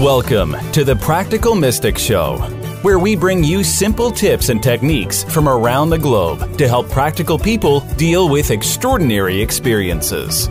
Welcome to the Practical Mystic Show, where we bring you simple tips and techniques from around the globe to help practical people deal with extraordinary experiences.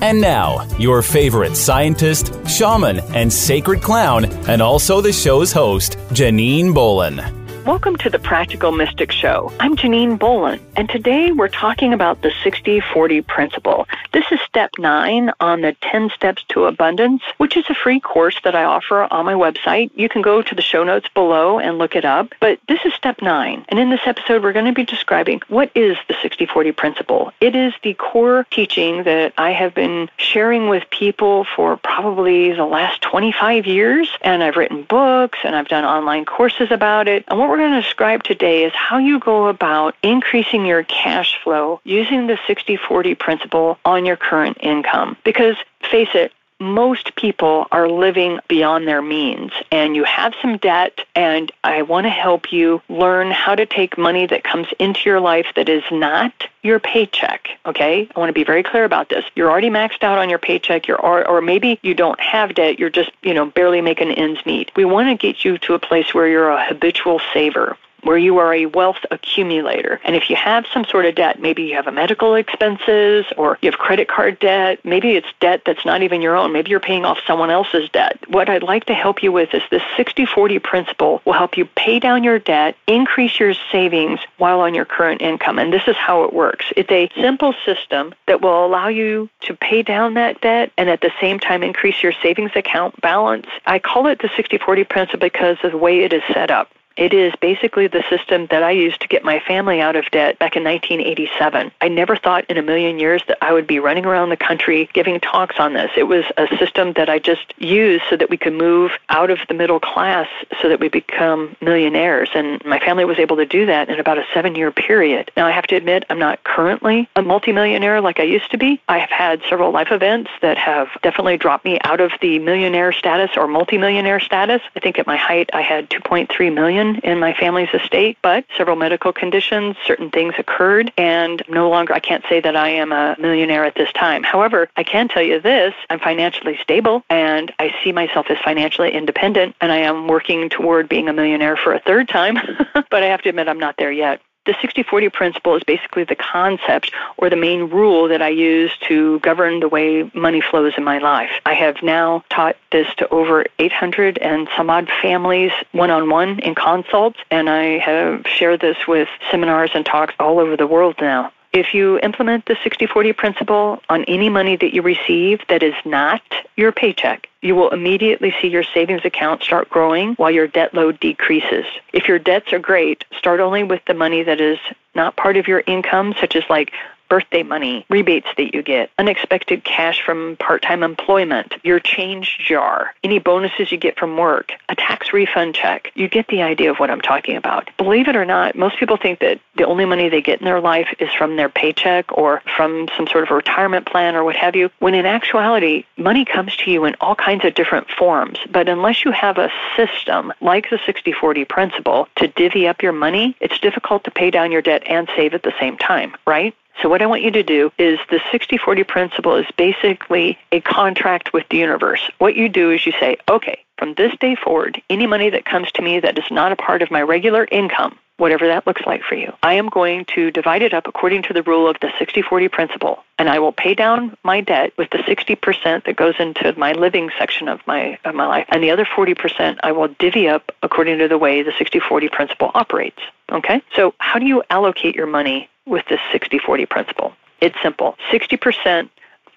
And now, your favorite scientist, shaman, and sacred clown, and also the show's host, Janine Bolon. Welcome to the Practical Mystic Show. I'm Janine Bolon, and today we're talking about the 60 40 principle. This is step nine on the 10 Steps to Abundance, which is a free course that I offer on my website. You can go to the show notes below and look it up, but this is step nine. And in this episode, we're going to be describing what is the 60 40 principle. It is the core teaching that I have been sharing with people for probably the last 25 years, and I've written books and I've done online courses about it. And what we're going to describe today is how you go about increasing your cash flow using the 60 40 principle on your current income. Because face it, most people are living beyond their means and you have some debt and I want to help you learn how to take money that comes into your life that is not your paycheck, okay? I want to be very clear about this. You're already maxed out on your paycheck, you're or, or maybe you don't have debt, you're just, you know, barely making ends meet. We want to get you to a place where you're a habitual saver where you are a wealth accumulator. And if you have some sort of debt, maybe you have a medical expenses or you have credit card debt, maybe it's debt that's not even your own. Maybe you're paying off someone else's debt. What I'd like to help you with is this 60-40 principle will help you pay down your debt, increase your savings while on your current income. And this is how it works. It's a simple system that will allow you to pay down that debt and at the same time increase your savings account balance. I call it the 60-40 principle because of the way it is set up. It is basically the system that I used to get my family out of debt back in 1987. I never thought in a million years that I would be running around the country giving talks on this. It was a system that I just used so that we could move out of the middle class so that we become millionaires. And my family was able to do that in about a seven year period. Now, I have to admit, I'm not currently a multimillionaire like I used to be. I have had several life events that have definitely dropped me out of the millionaire status or multimillionaire status. I think at my height, I had 2.3 million in my family's estate, but several medical conditions, certain things occurred, and no longer, I can't say that I am a millionaire at this time. However, I can tell you this I'm financially stable, and I see myself as financially independent, and I am working toward being a millionaire for a third time, but I have to admit I'm not there yet. The 60 40 principle is basically the concept or the main rule that I use to govern the way money flows in my life. I have now taught this to over 800 and some odd families one on one in consults, and I have shared this with seminars and talks all over the world now. If you implement the 60 40 principle on any money that you receive that is not your paycheck, you will immediately see your savings account start growing while your debt load decreases. If your debts are great, start only with the money that is not part of your income, such as like birthday money, rebates that you get, unexpected cash from part time employment, your change jar, any bonuses you get from work, a tax refund check. You get the idea of what I'm talking about. Believe it or not, most people think that the only money they get in their life is from their paycheck or from some sort of retirement plan or what have you, when in actuality, money comes to you in all kinds of different forms. But unless you have a system like the 60 40 principle to divvy up your money, it's difficult to pay down your debt and save at the same time, right? So, what I want you to do is the 60 40 principle is basically a contract with the universe. What you do is you say, okay, from this day forward, any money that comes to me that is not a part of my regular income, whatever that looks like for you, I am going to divide it up according to the rule of the 60 40 principle. And I will pay down my debt with the 60% that goes into my living section of my, of my life. And the other 40% I will divvy up according to the way the 60 40 principle operates. Okay? So, how do you allocate your money with this 60 40 principle. It's simple 60%.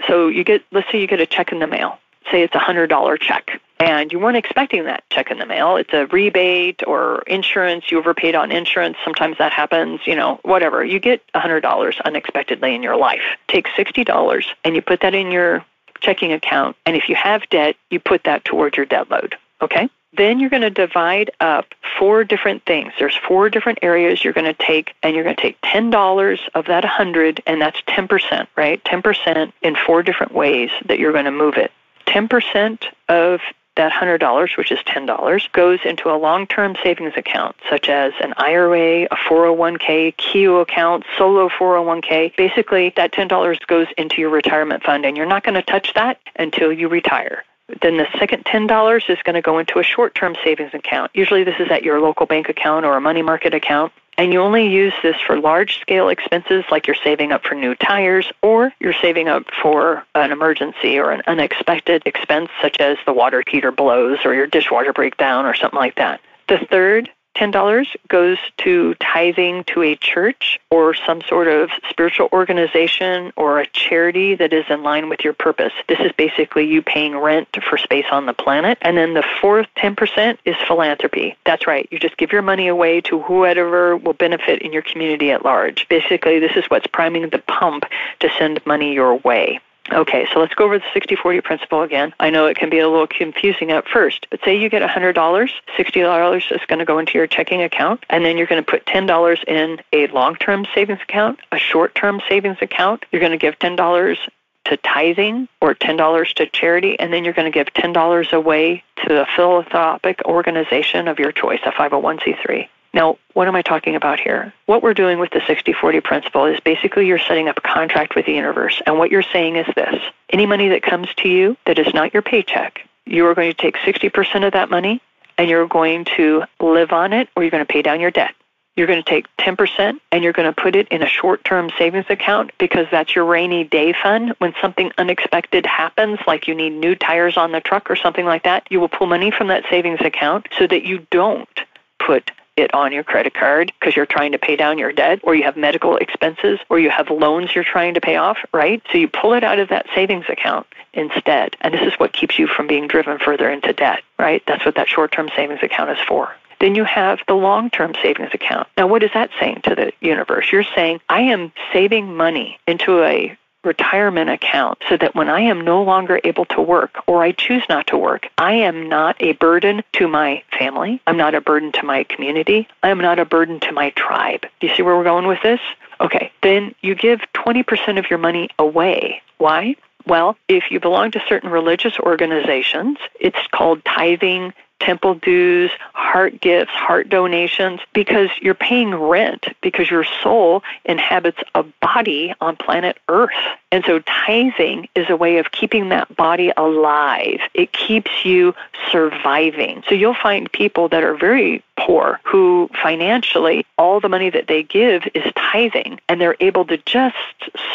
So you get, let's say you get a check in the mail. Say it's a $100 check and you weren't expecting that check in the mail. It's a rebate or insurance. You overpaid on insurance. Sometimes that happens, you know, whatever. You get $100 unexpectedly in your life. Take $60 and you put that in your checking account. And if you have debt, you put that towards your debt load. Okay? Then you're going to divide up four different things. There's four different areas you're going to take, and you're going to take $10 of that 100, and that's 10%, right? 10% in four different ways that you're going to move it. 10% of that $100, which is $10, goes into a long term savings account, such as an IRA, a 401k, Keogh account, solo 401k. Basically, that $10 goes into your retirement fund, and you're not going to touch that until you retire. Then the second $10 is going to go into a short term savings account. Usually, this is at your local bank account or a money market account. And you only use this for large scale expenses like you're saving up for new tires or you're saving up for an emergency or an unexpected expense such as the water heater blows or your dishwasher breakdown or something like that. The third $10 goes to tithing to a church or some sort of spiritual organization or a charity that is in line with your purpose. This is basically you paying rent for space on the planet. And then the fourth 10% is philanthropy. That's right. You just give your money away to whoever will benefit in your community at large. Basically, this is what's priming the pump to send money your way. Okay, so let's go over the 60 40 principle again. I know it can be a little confusing at first, but say you get $100, $60 is going to go into your checking account, and then you're going to put $10 in a long term savings account, a short term savings account. You're going to give $10 to tithing or $10 to charity, and then you're going to give $10 away to a philanthropic organization of your choice, a 501c3. Now, what am I talking about here? What we're doing with the 60 40 principle is basically you're setting up a contract with the universe. And what you're saying is this any money that comes to you that is not your paycheck, you are going to take 60% of that money and you're going to live on it or you're going to pay down your debt. You're going to take 10% and you're going to put it in a short term savings account because that's your rainy day fund. When something unexpected happens, like you need new tires on the truck or something like that, you will pull money from that savings account so that you don't put it on your credit card because you're trying to pay down your debt or you have medical expenses or you have loans you're trying to pay off, right? So you pull it out of that savings account instead. And this is what keeps you from being driven further into debt, right? That's what that short term savings account is for. Then you have the long term savings account. Now, what is that saying to the universe? You're saying, I am saving money into a retirement account so that when I am no longer able to work or I choose not to work, I am not a burden to my family. I'm not a burden to my community. I am not a burden to my tribe. Do you see where we're going with this? Okay, then you give 20% of your money away. Why? Well, if you belong to certain religious organizations, it's called tithing temple dues, heart gifts, heart donations, because you're paying rent because your soul inhabits a body on planet Earth. And so tithing is a way of keeping that body alive. It keeps you surviving. So you'll find people that are very poor who financially all the money that they give is tithing and they're able to just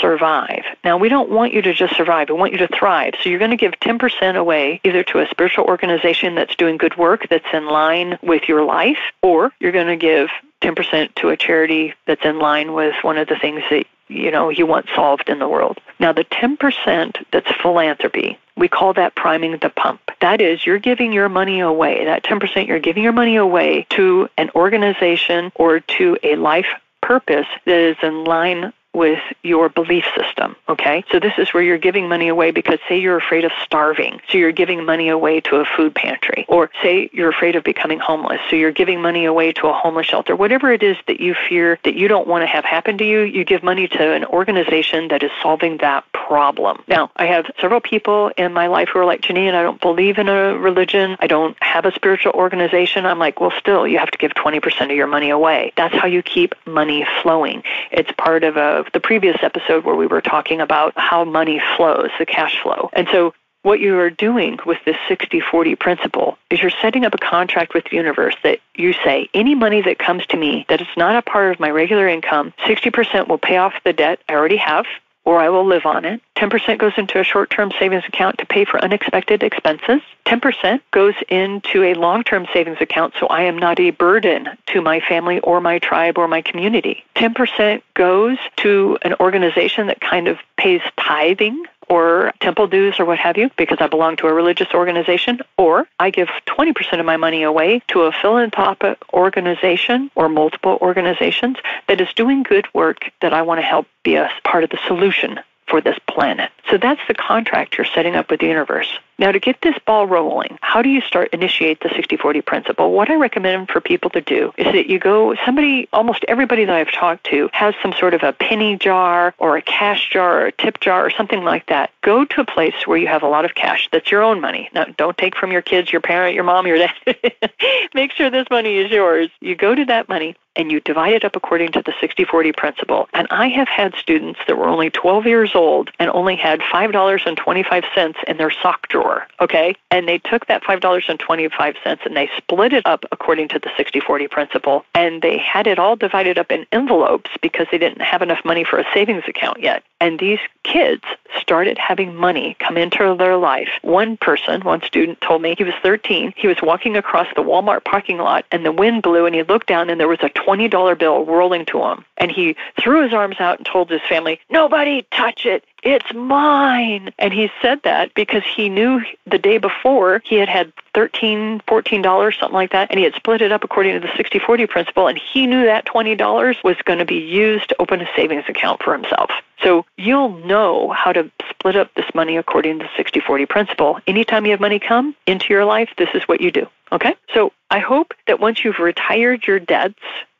survive. Now we don't want you to just survive. We want you to thrive. So you're going to give 10% away either to a spiritual organization that's doing good work that's in line with your life or you're going to give 10% to a charity that's in line with one of the things that you know you want solved in the world. Now the 10% that's philanthropy, we call that priming the pump. That is you're giving your money away. That 10% you're giving your money away to an organization or to a life purpose that is in line with your belief system. Okay? So this is where you're giving money away because say you're afraid of starving. So you're giving money away to a food pantry. Or say you're afraid of becoming homeless. So you're giving money away to a homeless shelter. Whatever it is that you fear that you don't want to have happen to you, you give money to an organization that is solving that problem. Now, I have several people in my life who are like, Janine, I don't believe in a religion. I don't have a spiritual organization. I'm like, well, still, you have to give 20% of your money away. That's how you keep money flowing. It's part of a the previous episode where we were talking about how money flows, the cash flow. And so what you are doing with this 60 40 principle is you're setting up a contract with the universe that you say any money that comes to me that is not a part of my regular income, 60% will pay off the debt I already have or I will live on it. 10% goes into a short term savings account to pay for unexpected expenses. 10% goes into a long term savings account so I am not a burden to my family or my tribe or my community. 10% goes to an organization that kind of pays tithing or temple dues or what have you because I belong to a religious organization, or I give 20% of my money away to a philanthropic organization or multiple organizations that is doing good work that I want to help be a part of the solution for this planet. So that's the contract you're setting up with the universe. Now, to get this ball rolling, how do you start initiate the 60-40 principle? What I recommend for people to do is that you go, somebody, almost everybody that I've talked to has some sort of a penny jar or a cash jar or a tip jar or something like that. Go to a place where you have a lot of cash that's your own money. Now, don't take from your kids, your parent, your mom, your dad. Make sure this money is yours. You go to that money and you divide it up according to the 60 40 principle. And I have had students that were only 12 years old and only had $5.25 in their sock drawer, okay? And they took that $5.25 and they split it up according to the 60 40 principle. And they had it all divided up in envelopes because they didn't have enough money for a savings account yet. And these kids started having money come into their life. One person, one student told me he was 13. He was walking across the Walmart parking lot and the wind blew and he looked down and there was a $20 bill rolling to him. And he threw his arms out and told his family, Nobody touch it. It's mine. And he said that because he knew the day before he had had $13, $14, something like that, and he had split it up according to the 60 40 principle, and he knew that $20 was going to be used to open a savings account for himself. So you'll know how to split up this money according to the 60 40 principle. Anytime you have money come into your life, this is what you do. Okay? So I hope that once you've retired your debts,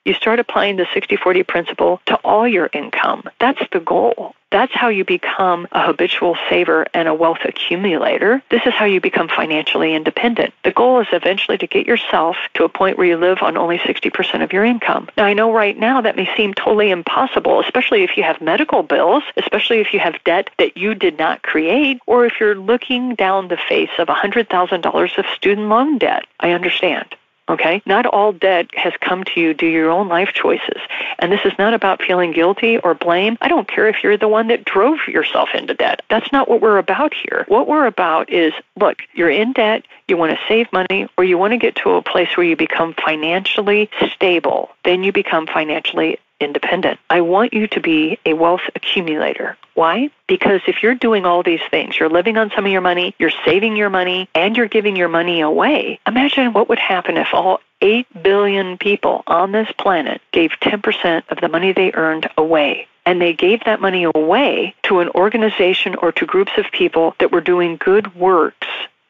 you start applying the 60 40 principle to all your income. That's the goal. That's how you become a habitual saver and a wealth accumulator. This is how you become financially independent. The goal is eventually to get yourself to a point where you live on only 60% of your income. Now, I know right now that may seem totally impossible, especially if you have medical bills, especially if you have debt that you did not create, or if you're looking down the face of $100,000 of student loan debt. I understand. Okay? Not all debt has come to you due your own life choices. And this is not about feeling guilty or blame. I don't care if you're the one that drove yourself into debt. That's not what we're about here. What we're about is look, you're in debt, you want to save money, or you want to get to a place where you become financially stable. Then you become financially independent. I want you to be a wealth accumulator. Why? Because if you're doing all these things, you're living on some of your money, you're saving your money, and you're giving your money away, imagine what would happen if all 8 billion people on this planet gave 10% of the money they earned away and they gave that money away to an organization or to groups of people that were doing good works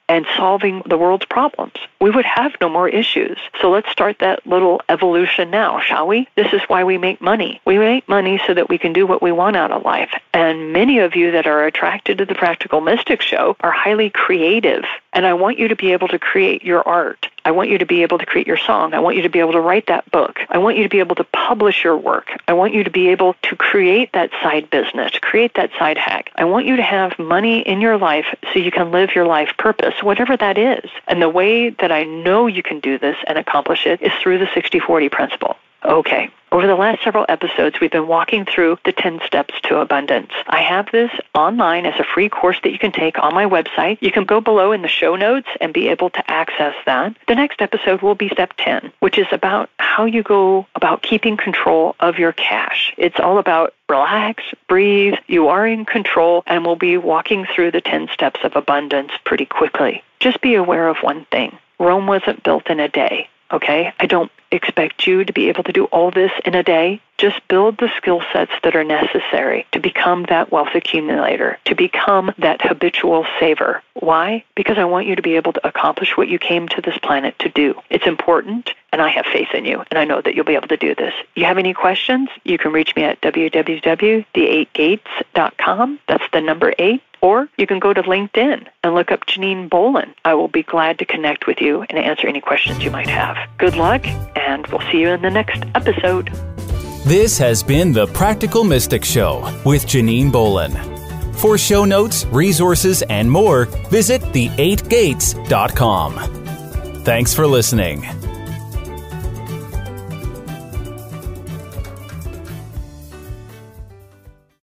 and solving the world's problems. We would have no more issues. So let's start that little evolution now, shall we? This is why we make money. We make money so that we can do what we want out of life. And many of you that are attracted to the Practical Mystic Show are highly creative. And I want you to be able to create your art. I want you to be able to create your song. I want you to be able to write that book. I want you to be able to publish your work. I want you to be able to create that side business, create that side hack. I want you to have money in your life so you can live your life purpose, whatever that is. And the way that I know you can do this and accomplish it is through the 60 40 principle. Okay. Over the last several episodes, we've been walking through the 10 steps to abundance. I have this online as a free course that you can take on my website. You can go below in the show notes and be able to access that. The next episode will be step 10, which is about how you go about keeping control of your cash. It's all about relax, breathe, you are in control, and we'll be walking through the 10 steps of abundance pretty quickly. Just be aware of one thing. Rome wasn't built in a day. Okay? I don't expect you to be able to do all this in a day. Just build the skill sets that are necessary to become that wealth accumulator, to become that habitual saver. Why? Because I want you to be able to accomplish what you came to this planet to do. It's important, and I have faith in you, and I know that you'll be able to do this. You have any questions? You can reach me at www.the8gates.com. That's the number eight. Or you can go to LinkedIn and look up Janine Bolon. I will be glad to connect with you and answer any questions you might have. Good luck, and we'll see you in the next episode. This has been the Practical Mystic Show with Janine Bolon. For show notes, resources, and more, visit the8gates.com. Thanks for listening.